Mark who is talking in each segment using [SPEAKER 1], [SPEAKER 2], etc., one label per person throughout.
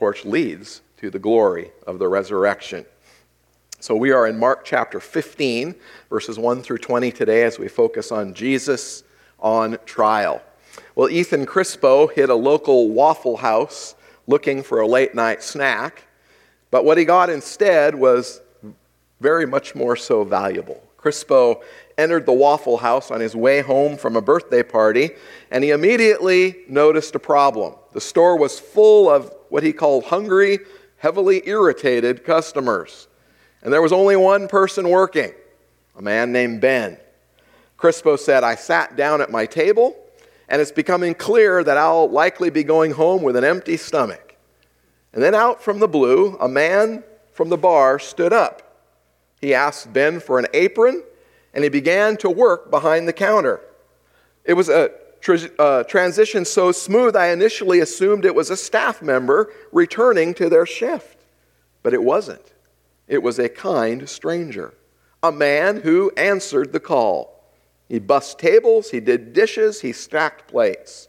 [SPEAKER 1] course, leads to the glory of the resurrection. So we are in Mark chapter 15, verses 1 through 20 today as we focus on Jesus on trial. Well, Ethan Crispo hit a local Waffle House looking for a late night snack, but what he got instead was very much more so valuable. Crispo entered the Waffle House on his way home from a birthday party, and he immediately noticed a problem. The store was full of what he called hungry, heavily irritated customers. And there was only one person working, a man named Ben. Crispo said, I sat down at my table, and it's becoming clear that I'll likely be going home with an empty stomach. And then out from the blue, a man from the bar stood up. He asked Ben for an apron, and he began to work behind the counter. It was a uh, transition so smooth, I initially assumed it was a staff member returning to their shift. But it wasn't. It was a kind stranger, a man who answered the call. He bussed tables, he did dishes, he stacked plates.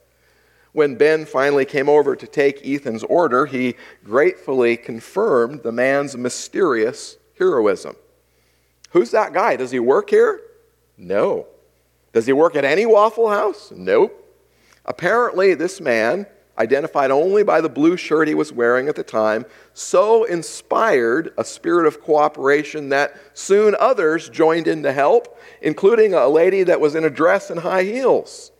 [SPEAKER 1] When Ben finally came over to take Ethan's order, he gratefully confirmed the man's mysterious heroism. Who's that guy? Does he work here? No. Does he work at any Waffle House? Nope. Apparently, this man, identified only by the blue shirt he was wearing at the time, so inspired a spirit of cooperation that soon others joined in to help, including a lady that was in a dress and high heels.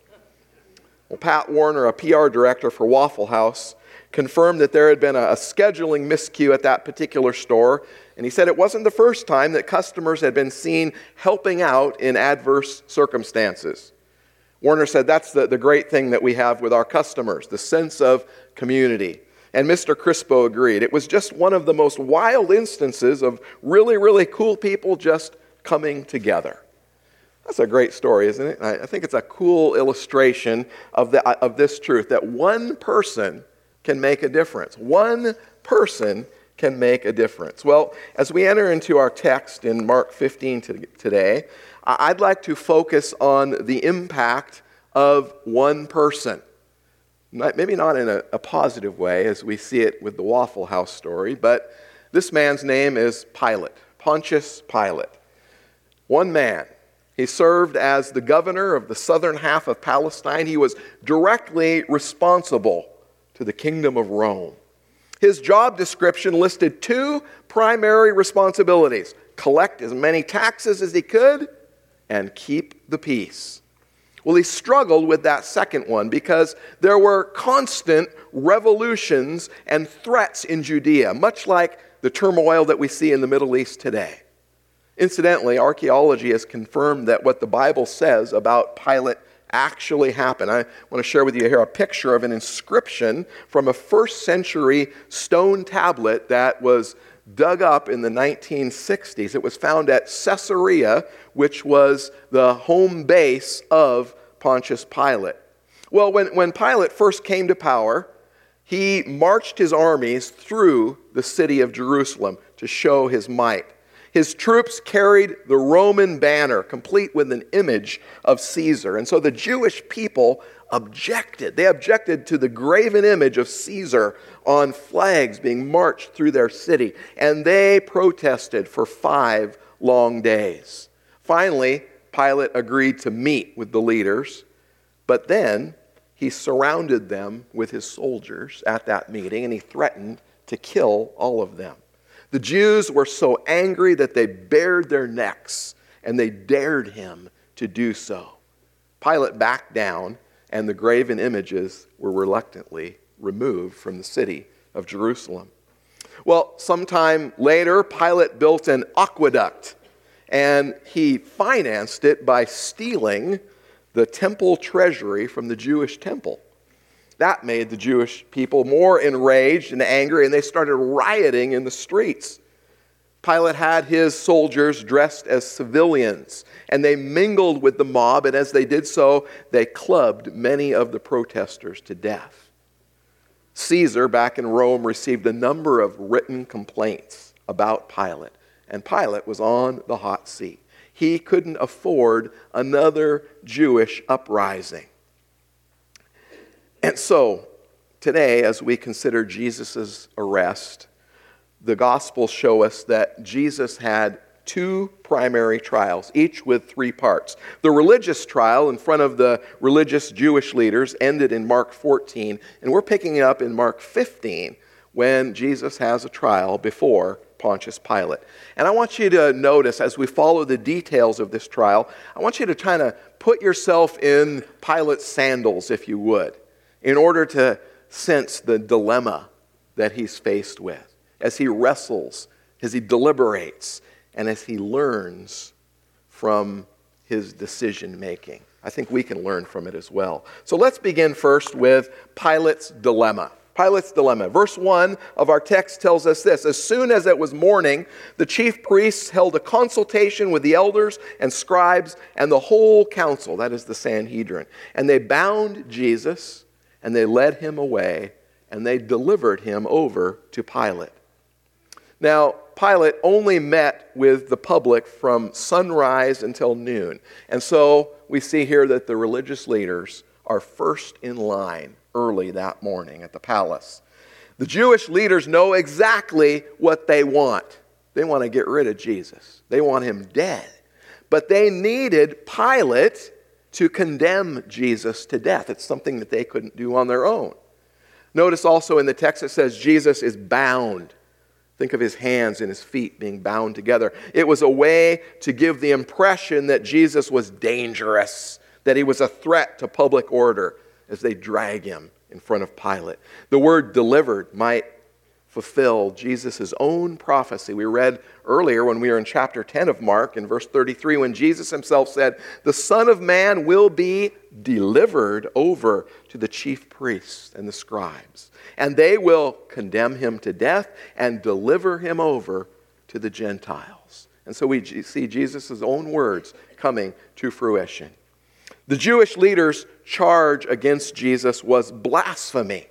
[SPEAKER 1] Well, Pat Warner, a PR director for Waffle House, confirmed that there had been a, a scheduling miscue at that particular store and he said it wasn't the first time that customers had been seen helping out in adverse circumstances. Warner said that's the, the great thing that we have with our customers the sense of community. And Mr. Crispo agreed. It was just one of the most wild instances of really, really cool people just coming together. That's a great story, isn't it? I think it's a cool illustration of, the, of this truth that one person can make a difference. One person can make a difference. Well, as we enter into our text in Mark 15 today, I'd like to focus on the impact of one person. Maybe not in a, a, positive way as we see it with the Waffle House story, but this man's name is Pilate, Pontius Pilate. One man. He served as the governor of the southern half of Palestine. He was directly responsible to the kingdom of Rome. His job description listed two primary responsibilities collect as many taxes as he could and keep the peace. Well, he struggled with that second one because there were constant revolutions and threats in Judea, much like the turmoil that we see in the Middle East today. Incidentally, archaeology has confirmed that what the Bible says about Pilate actually happened. I want to share with you here a picture of an inscription from a first century stone tablet that was dug up in the 1960s. It was found at Caesarea, which was the home base of Pontius Pilate. Well, when, when Pilate first came to power, he marched his armies through the city of Jerusalem to show his might. His troops carried the Roman banner, complete with an image of Caesar. And so the Jewish people objected. They objected to the graven image of Caesar on flags being marched through their city. And they protested for five long days. Finally, Pilate agreed to meet with the leaders, but then he surrounded them with his soldiers at that meeting and he threatened to kill all of them. The Jews were so angry that they bared their necks and they dared him to do so. Pilate backed down, and the graven images were reluctantly removed from the city of Jerusalem. Well, sometime later, Pilate built an aqueduct, and he financed it by stealing the temple treasury from the Jewish temple. That made the Jewish people more enraged and angry, and they started rioting in the streets. Pilate had his soldiers dressed as civilians, and they mingled with the mob, and as they did so, they clubbed many of the protesters to death. Caesar, back in Rome, received a number of written complaints about Pilate, and Pilate was on the hot seat. He couldn't afford another Jewish uprising. And so today, as we consider Jesus' arrest, the Gospels show us that Jesus had two primary trials, each with three parts. The religious trial in front of the religious Jewish leaders ended in Mark 14, and we're picking it up in Mark 15 when Jesus has a trial before Pontius Pilate. And I want you to notice as we follow the details of this trial, I want you to kind of put yourself in Pilate's sandals, if you would, in order to sense the dilemma that he's faced with as he wrestles, as he deliberates, and as he learns from his decision making. I think we can learn from it as well. So let's begin first with Pilate's dilemma. Pilate's dilemma. Verse 1 of our text tells us this As soon as it was morning, the chief priests held a consultation with the elders and scribes and the whole council, that is the Sanhedrin. And they bound Jesus and they led him away and they delivered him over to Pilate. Now, Pilate only met with the public from sunrise until noon. And so we see here that the religious leaders are first in line early that morning at the palace. The Jewish leaders know exactly what they want. They want to get rid of Jesus, they want him dead. But they needed Pilate to condemn Jesus to death. It's something that they couldn't do on their own. Notice also in the text it says Jesus is bound. Think of his hands and his feet being bound together. It was a way to give the impression that Jesus was dangerous, that he was a threat to public order as they drag him in front of Pilate. The word delivered might fulfill Jesus' own prophecy. We read earlier when we were in chapter 10 of Mark in verse 33 when Jesus himself said, The Son of Man will be delivered over to the chief priests and the scribes, and they will condemn him to death and deliver him over to the Gentiles. And so we see Jesus' own words coming to fruition. The Jewish leaders' charge against Jesus was blasphemy.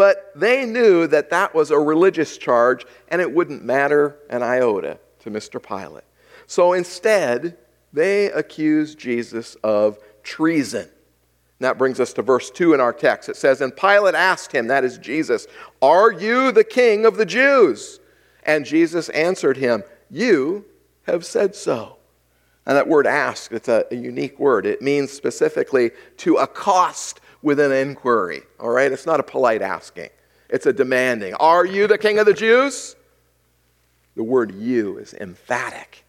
[SPEAKER 1] But they knew that that was a religious charge and it wouldn't matter an iota to Mr. Pilate. So instead, they accused Jesus of treason. And that brings us to verse 2 in our text. It says, And Pilate asked him, that is Jesus, Are you the king of the Jews? And Jesus answered him, You have said so. And that word ask, it's a, a unique word. It means specifically to accost with an inquiry, all right? It's not a polite asking, it's a demanding. Are you the king of the Jews? The word you is emphatic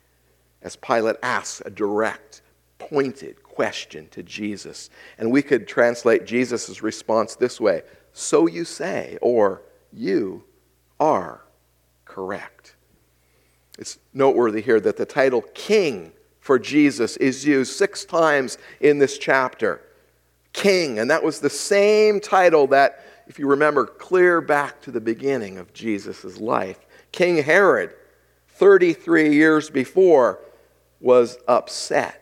[SPEAKER 1] as Pilate asks a direct, pointed question to Jesus. And we could translate Jesus' response this way So you say, or you are correct. It's noteworthy here that the title king for Jesus is used six times in this chapter king. And that was the same title that, if you remember, clear back to the beginning of Jesus' life. King Herod, 33 years before, was upset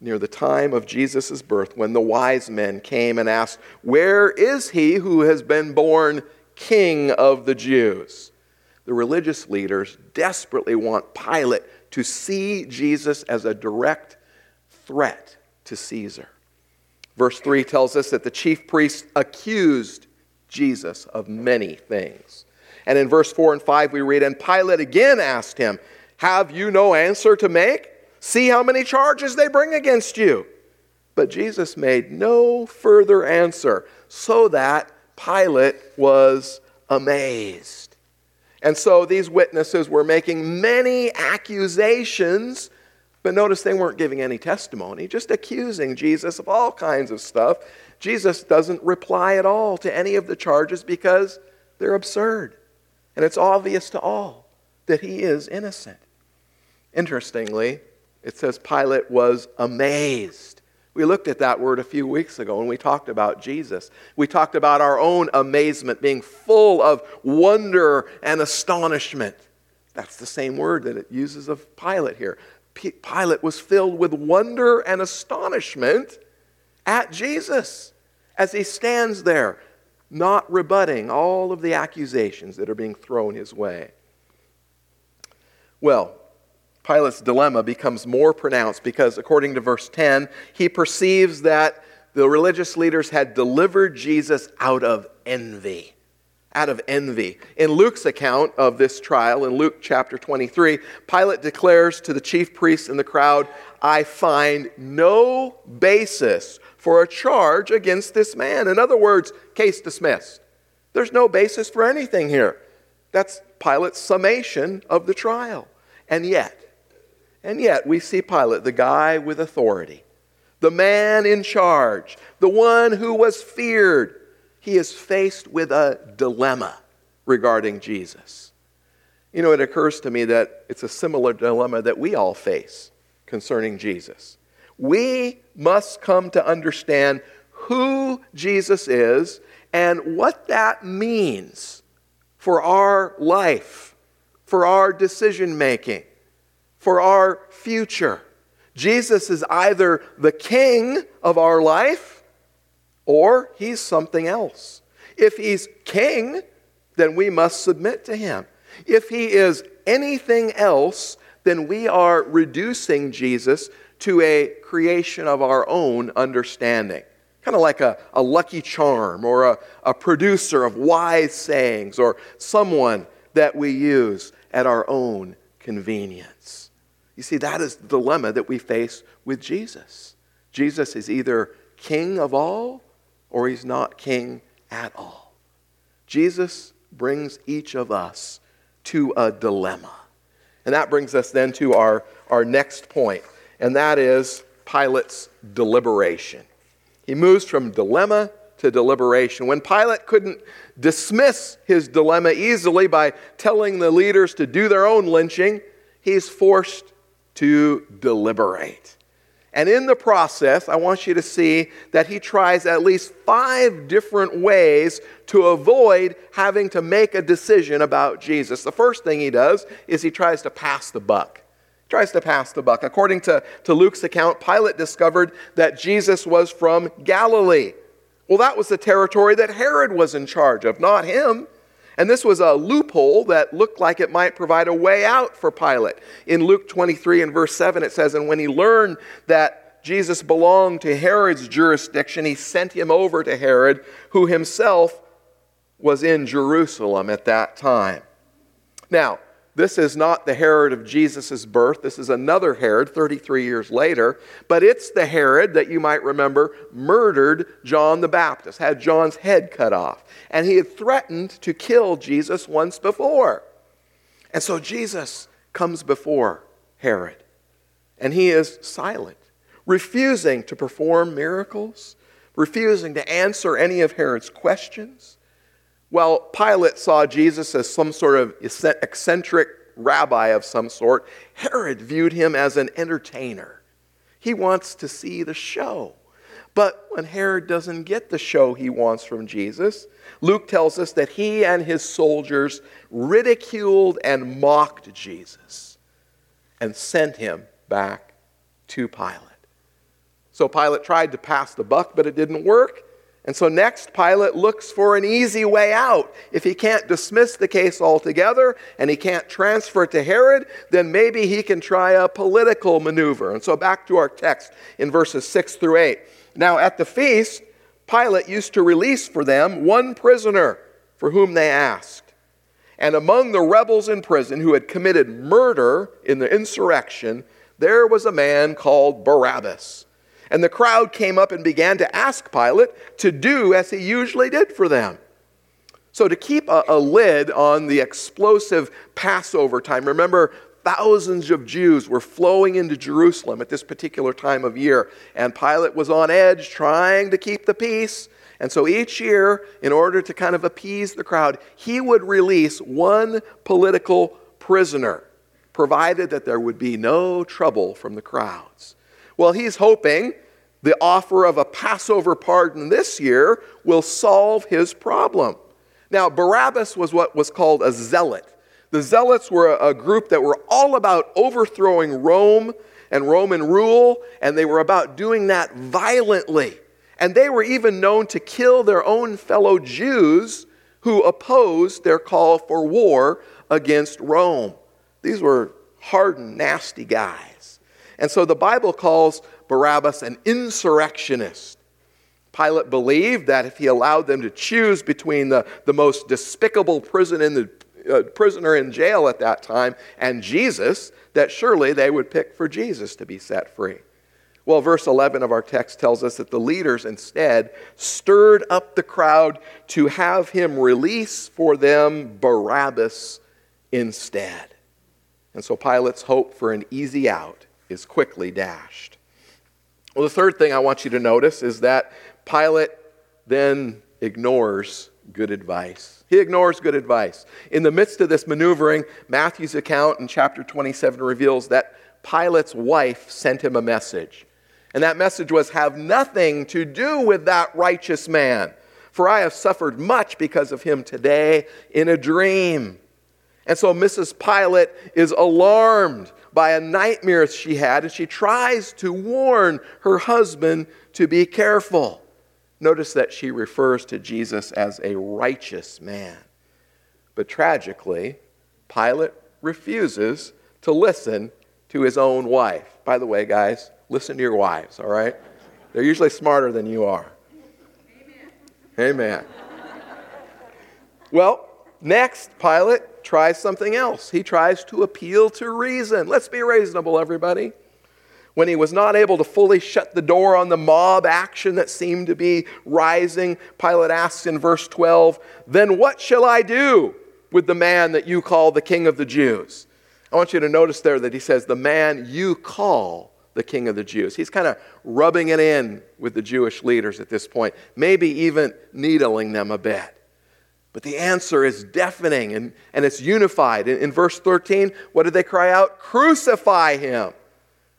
[SPEAKER 1] near the time of Jesus' birth when the wise men came and asked, Where is he who has been born king of the Jews? The religious leaders desperately want Pilate to see Jesus as a direct threat to Caesar. Verse 3 tells us that the chief priests accused Jesus of many things. And in verse 4 and 5, we read, And Pilate again asked him, Have you no answer to make? See how many charges they bring against you. But Jesus made no further answer, so that Pilate was amazed. And so these witnesses were making many accusations but notice they weren't giving any testimony, just accusing Jesus of all kinds of stuff. Jesus doesn't reply at all to any of the charges because they're absurd. And it's obvious to all that he is innocent. Interestingly, it says Pilate was amazed. We looked at that word a few weeks ago when we talked about Jesus. We talked about our own amazement being full of wonder and astonishment. That's the same word that it uses of Pilate here. Pilate was filled with wonder and astonishment at Jesus as he stands there, not rebutting all of the accusations that are being thrown his way. Well, Pilate's dilemma becomes more pronounced because, according to verse 10, he perceives that the religious leaders had delivered Jesus out of envy out of envy. In Luke's account of this trial, in Luke chapter 23, Pilate declares to the chief priests and the crowd, I find no basis for a charge against this man. In other words, case dismissed. There's no basis for anything here. That's Pilate's summation of the trial. And yet, and yet, we see Pilate, the guy with authority, the man in charge, the one who was feared, he is faced with a dilemma regarding Jesus. You know, it occurs to me that it's a similar dilemma that we all face concerning Jesus. We must come to understand who Jesus is and what that means for our life, for our decision making, for our future. Jesus is either the king of our life or he's something else. If he's king, then we must submit to him. If he is anything else, then we are reducing Jesus to a creation of our own understanding. Kind of like a, a lucky charm or a, a producer of wise sayings or someone that we use at our own convenience. You see, that is the dilemma that we face with Jesus. Jesus is either king of all or he's not king at all. Jesus brings each of us to a dilemma. And that brings us then to our, our next point, and that is Pilate's deliberation. He moves from dilemma to deliberation. When Pilate couldn't dismiss his dilemma easily by telling the leaders to do their own lynching, he's forced to deliberate. And in the process, I want you to see that he tries at least five different ways to avoid having to make a decision about Jesus. The first thing he does is he tries to pass the buck. He tries to pass the buck. According to, to Luke's account, Pilate discovered that Jesus was from Galilee. Well, that was the territory that Herod was in charge of, not him. And this was a loophole that looked like it might provide a way out for Pilate. In Luke 23 and verse 7, it says, And when he learned that Jesus belonged to Herod's jurisdiction, he sent him over to Herod, who himself was in Jerusalem at that time. Now, this is not the Herod of Jesus' birth. This is another Herod 33 years later. But it's the Herod that you might remember murdered John the Baptist, had John's head cut off. And he had threatened to kill Jesus once before. And so Jesus comes before Herod. And he is silent, refusing to perform miracles, refusing to answer any of Herod's questions. Well, Pilate saw Jesus as some sort of eccentric rabbi of some sort. Herod viewed him as an entertainer. He wants to see the show. But when Herod doesn't get the show he wants from Jesus, Luke tells us that he and his soldiers ridiculed and mocked Jesus and sent him back to Pilate. So Pilate tried to pass the buck, but it didn't work. And so next, Pilate looks for an easy way out. If he can't dismiss the case altogether and he can't transfer it to Herod, then maybe he can try a political maneuver. And so back to our text in verses 6 through 8. Now, at the feast, Pilate used to release for them one prisoner for whom they asked. And among the rebels in prison who had committed murder in the insurrection, there was a man called Barabbas. And the crowd came up and began to ask Pilate to do as he usually did for them. So, to keep a, a, lid on the explosive Passover time, remember, thousands of Jews were flowing into Jerusalem at this particular time of year, and Pilate was on edge trying to keep the peace. And so each year, in order to kind of appease the crowd, he would release one political prisoner, provided that there would be no trouble from the crowds. Well, he's hoping the offer of a Passover pardon this year will solve his problem. Now, Barabbas was what was called a zealot. The zealots were a group that were all about overthrowing Rome and Roman rule, and they were about doing that violently. And they were even known to kill their own fellow Jews who opposed their call for war against Rome. These were hardened, nasty guys. And so the Bible calls Barabbas an insurrectionist. Pilate believed that if he allowed them to choose between the, the most despicable prison in the, uh, prisoner in jail at that time and Jesus, that surely they would pick for Jesus to be set free. Well, verse 11 of our text tells us that the leaders instead stirred up the crowd to have him release for them Barabbas instead. And so Pilate's hope for an easy out is quickly dashed. Well, the third thing I want you to notice is that Pilate then ignores good advice. He ignores good advice. In the midst of this maneuvering, Matthew's account in chapter 27 reveals that Pilate's wife sent him a message. And that message was Have nothing to do with that righteous man, for I have suffered much because of him today in a dream. And so Mrs. Pilate is alarmed by a nightmare she had, and she tries to warn her husband to be careful. Notice that she refers to Jesus as a righteous man. But tragically, Pilate refuses to listen to his own wife. By the way, guys, listen to your wives, all right? They're usually smarter than you are. Amen. Amen. well, next, Pilate tries something else. He tries to appeal to reason. Let's be reasonable, everybody. When he was not able to fully shut the door on the mob action that seemed to be rising, Pilate asks in verse 12, Then what shall I do with the man that you call the king of the Jews? I want you to notice there that he says, The man you call the king of the Jews. He's kind of rubbing it in with the Jewish leaders at this point, maybe even needling them a bit. But the answer is deafening and, and it's unified. In, in verse 13, what did they cry out? Crucify him.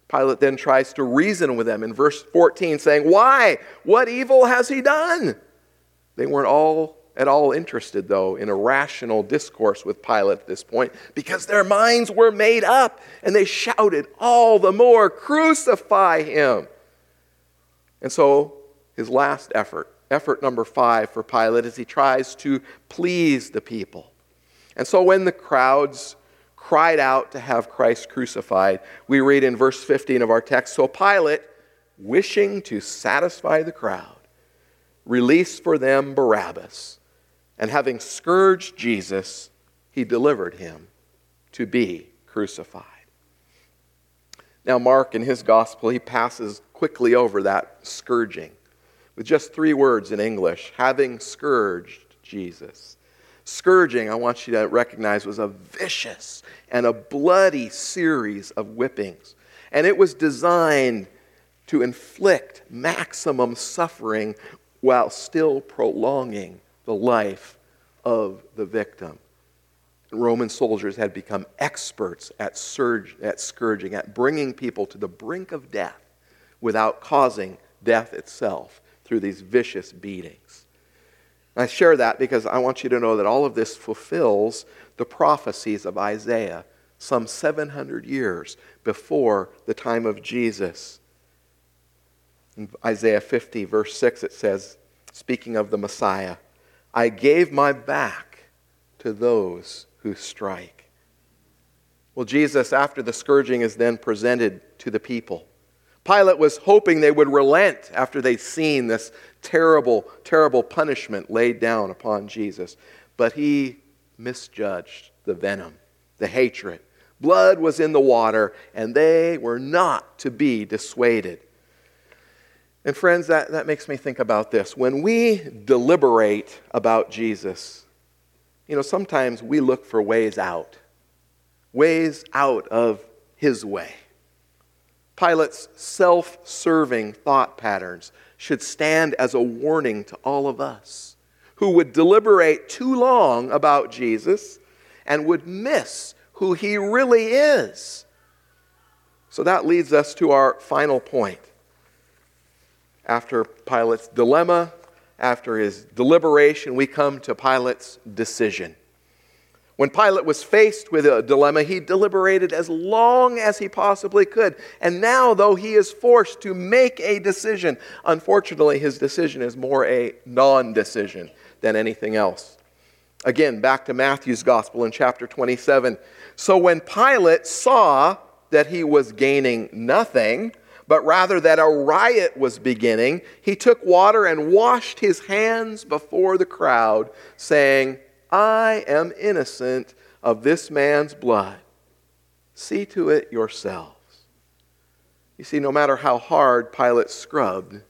[SPEAKER 1] Pilate then tries to reason with them in verse 14, saying, Why? What evil has he done? They weren't all at all interested, though, in a rational discourse with Pilate at this point because their minds were made up and they shouted all the more, Crucify him! And so, his last effort, effort number five for Pilate, is he tries to please the people. And so, when the crowds cried out to have Christ crucified, we read in verse 15 of our text So Pilate, wishing to satisfy the crowd, released for them Barabbas and having scourged Jesus, he delivered him to be crucified. Now, Mark, in his gospel, he passes quickly over that scourging with just three words in English having scourged Jesus. Scourging, I want you to recognize, was a vicious and a bloody series of whippings. And it was designed to inflict maximum suffering while still prolonging the life of the victim. Roman soldiers had become experts at, surge, at scourging, at bringing people to the brink of death without causing death itself through these vicious beatings. I share that because I want you to know that all of this fulfills the prophecies of Isaiah some 700 years before the time of Jesus. In Isaiah 50, verse 6, it says, speaking of the Messiah, I gave my back to those who strike. Well, Jesus, after the scourging, is then presented to the people. Pilate was hoping they would relent after they'd seen this terrible, terrible punishment laid down upon Jesus. But he misjudged the venom, the hatred. Blood was in the water, and they were not to be dissuaded. And friends, that, that makes me think about this. When we deliberate about Jesus, you know, sometimes we look for ways out, ways out of his way. Pilate's self serving thought patterns should stand as a warning to all of us who would deliberate too long about Jesus and would miss who he really is. So that leads us to our final point after Pilate's dilemma, after his deliberation, we come to Pilate's decision. When Pilate was faced with a dilemma, he deliberated as long as he possibly could. And now, though he is forced to make a decision, unfortunately, his decision is more a non decision than anything else. Again, back to Matthew's gospel in chapter 27. So when Pilate saw that he was gaining nothing, but rather that a riot was beginning, he took water and washed his hands before the crowd, saying, I am innocent of this man's blood. See to it yourselves. You see, no matter how hard Pilate scrubbed,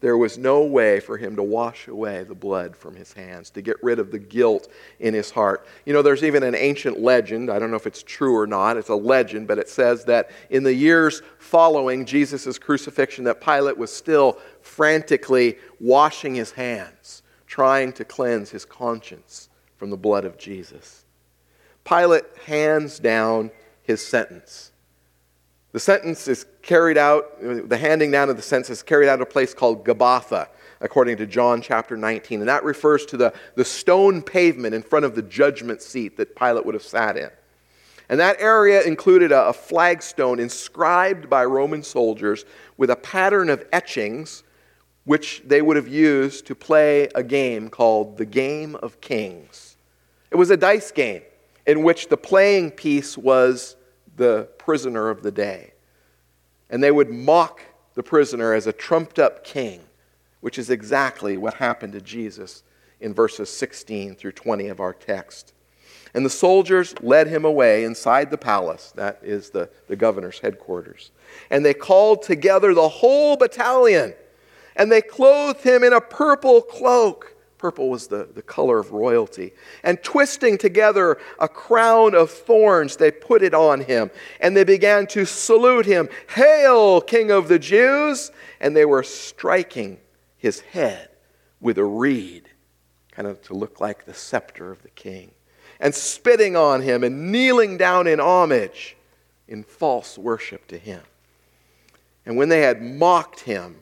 [SPEAKER 1] there was no way for him to wash away the blood from his hands, to get rid of the guilt in his heart. You know, there's even an ancient legend. I don't know if it's true or not. It's a legend, but it says that in the years following Jesus' crucifixion, that Pilate was still frantically washing his hands, trying to cleanse his conscience from the blood of Jesus. Pilate hands down his sentence. The sentence is carried out, the handing down of the sentence is carried out at a place called Gabbatha, according to John chapter 19. And that refers to the, the stone pavement in front of the judgment seat that Pilate would have sat in. And that area included a, a flagstone inscribed by Roman soldiers with a pattern of etchings which they would have used to play a game called the Game of Kings. It was a dice game in which the playing piece was the prisoner of the day. And they would mock the prisoner as a trumped up king, which is exactly what happened to Jesus in verses 16 through 20 of our text. And the soldiers led him away inside the palace, that is the, the governor's headquarters. And they called together the whole battalion, and they clothed him in a purple cloak Purple was the, the color of royalty. And twisting together a crown of thorns, they put it on him. And they began to salute him Hail, King of the Jews! And they were striking his head with a reed, kind of to look like the scepter of the king, and spitting on him and kneeling down in homage in false worship to him. And when they had mocked him,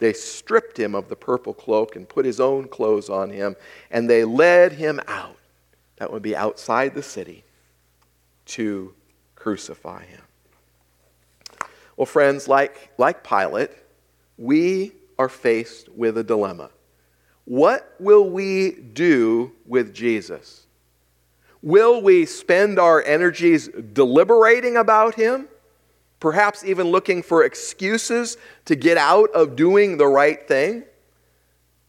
[SPEAKER 1] they stripped him of the purple cloak and put his own clothes on him, and they led him out. That would be outside the city to crucify him. Well, friends, like, like Pilate, we are faced with a dilemma. What will we do with Jesus? Will we spend our energies deliberating about him? Perhaps even looking for excuses to get out of doing the right thing?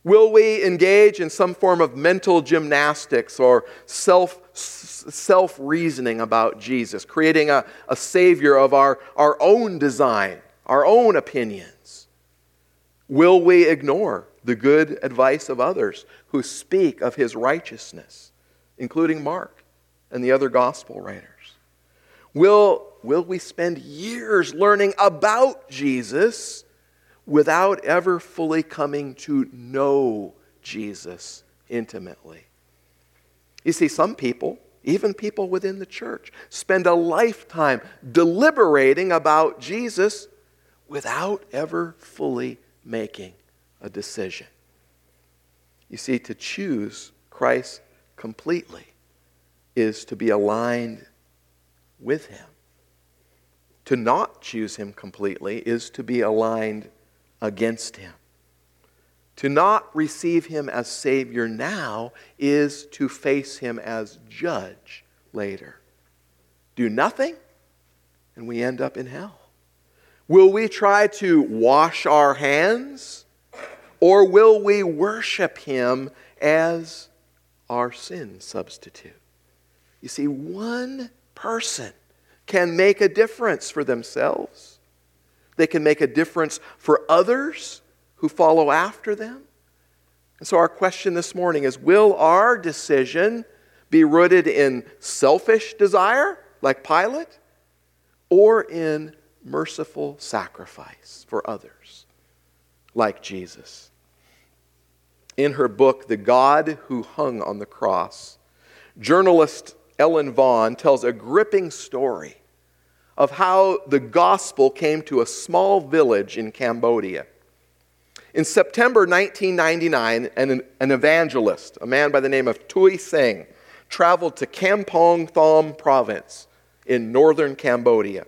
[SPEAKER 1] Will we engage in some form of mental gymnastics or self self reasoning about Jesus, creating a, a savior of our, our own design, our own opinions? Will we ignore the good advice of others who speak of his righteousness, including Mark and the other gospel writers? Will will we spend years learning about Jesus without ever fully coming to know Jesus intimately? You see, some people, even people within the church, spend a lifetime deliberating about Jesus without ever fully making a decision. You see, to choose Christ completely is to be aligned with Him. To not choose him completely is to be aligned against him. To not receive him as Savior now is to face him as judge later. Do nothing, and we end up in hell. Will we try to wash our hands, or will we worship him as our sin substitute? You see, one person can make a difference for themselves. They can make a difference for others who follow after them. And so, our question this morning is Will our decision be rooted in selfish desire, like Pilate, or in merciful sacrifice for others, like Jesus? In her book, The God Who Hung on the Cross, journalist Ellen Vaughn tells a gripping story of how the gospel came to a small village in Cambodia. In September 1999, an, an evangelist, a man by the name of Tui Singh, traveled to Kampong Thom province in northern Cambodia.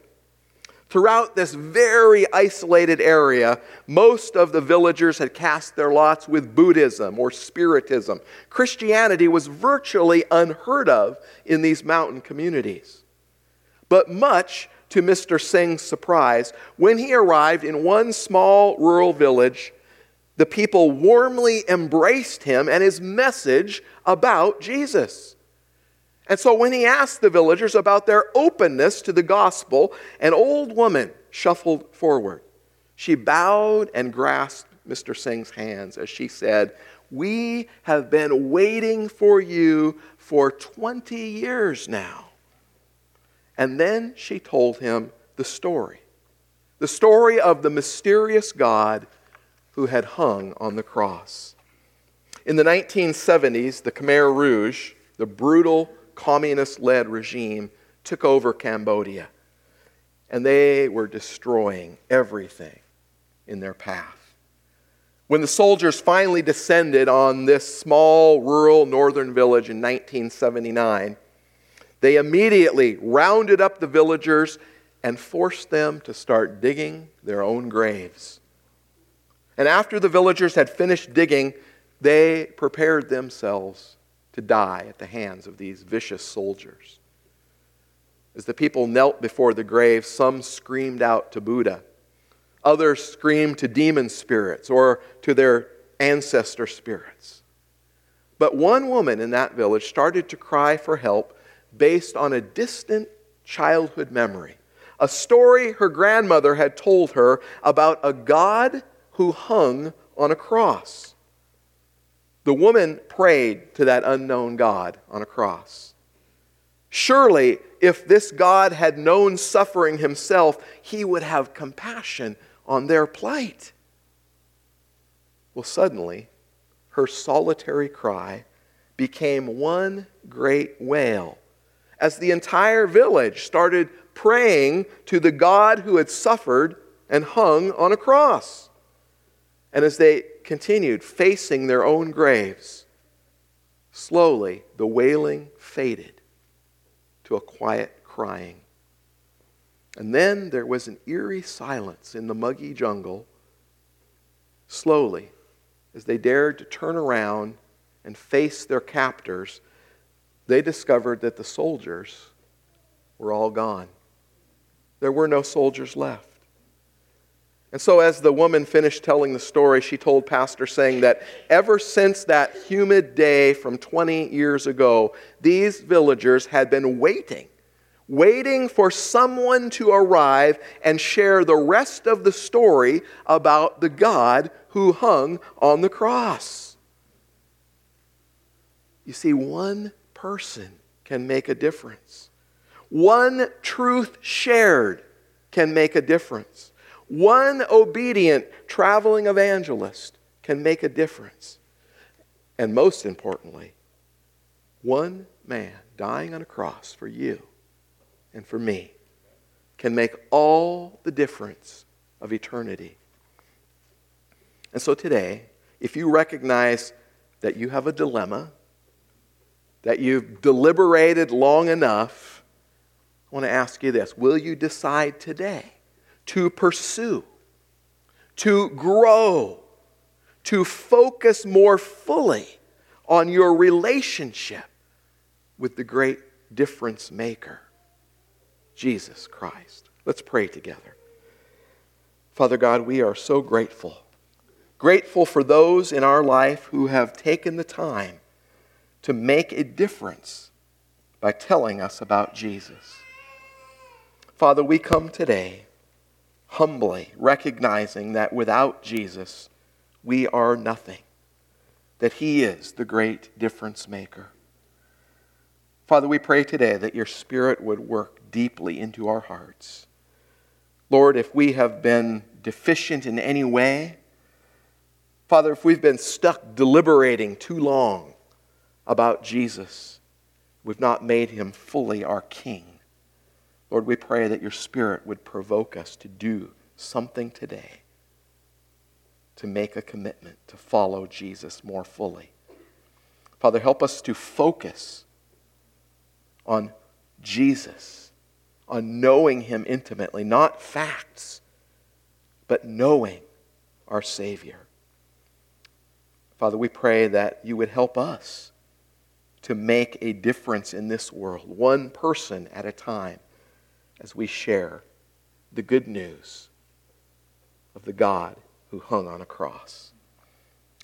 [SPEAKER 1] Throughout this very isolated area, most of the villagers had cast their lots with Buddhism or Spiritism. Christianity was virtually unheard of in these mountain communities. But much to Mr. Singh's surprise, when he arrived in one small rural village, the people warmly embraced him and his message about Jesus. And so when he asked the villagers about their openness to the gospel, an old woman shuffled forward. She bowed and grasped Mr. Singh's hands as she said, We have been waiting for you for 20 years now. And then she told him the story the story of the mysterious God who had hung on the cross. In the 1970s, the Khmer Rouge, the brutal communist led regime, took over Cambodia. And they were destroying everything in their path. When the soldiers finally descended on this small rural northern village in 1979, they immediately rounded up the villagers and forced them to start digging their own graves. And after the villagers had finished digging, they prepared themselves to die at the hands of these vicious soldiers. As the people knelt before the grave, some screamed out to Buddha. Others screamed to demon spirits or to their ancestor spirits. But one woman in that village started to cry for help based on a distant childhood memory, a story her grandmother had told her about a God who hung on a cross. The woman prayed to that unknown God on a cross. Surely, if this God had known suffering himself, he would have compassion on their plight. Well, suddenly, her solitary cry became one great wail as the entire village started praying to the God who had suffered and hung on a cross. And as they continued facing their own graves, slowly the wailing faded to a quiet crying. And then there was an eerie silence in the muggy jungle. Slowly, as they dared to turn around and face their captors, they discovered that the soldiers were all gone. There were no soldiers left. And so, as the woman finished telling the story, she told Pastor Singh that ever since that humid day from 20 years ago, these villagers had been waiting, waiting for someone to arrive and share the rest of the story about the God who hung on the cross. You see, one person can make a difference. One truth shared can make a difference. One obedient traveling evangelist can make a difference. And most importantly, one man dying on a cross for you and for me can make all the difference of eternity. And so today, if you recognize that you have a dilemma, that you've deliberated long enough, I want to ask you this Will you decide today to pursue, to grow, to focus more fully on your relationship with the great difference maker, Jesus Christ? Let's pray together. Father God, we are so grateful. Grateful for those in our life who have taken the time to make a difference by telling us about Jesus. Father, we come today humbly recognizing that without Jesus, we are nothing, that He is the great difference maker. Father, we pray today that your Spirit would work deeply into our hearts. Lord, if we have been deficient in any way, Father, if we've been stuck deliberating too long, about Jesus. We've not made him fully our King. Lord, we pray that your Spirit would provoke us to do something today to make a commitment to follow Jesus more fully. Father, help us to focus on Jesus, on knowing him intimately, not facts, but knowing our Savior. Father, we pray that you would help us to make a difference in this world, one person at a time, as we share the good news of the God who hung on a cross.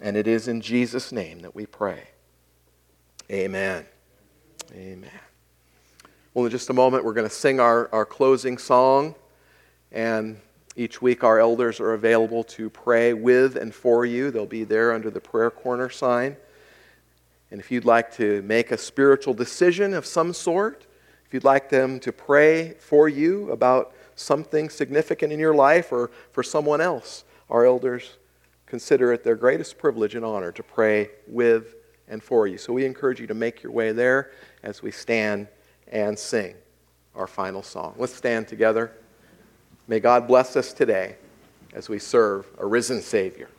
[SPEAKER 1] And it is in Jesus' name that we pray. Amen. Amen. Well, in just a moment, we're going to sing our, our closing song. And each week, our elders are available to pray with and for you. They'll be there under the prayer corner sign. And if you'd like to make a spiritual decision of some sort, if you'd like them to pray for you about something significant in your life or for someone else, our elders consider it their greatest privilege and honor to pray with and for you. So we encourage you to make your way there as we stand and sing our final song. Let's stand together. May God bless us today as we serve a risen Savior.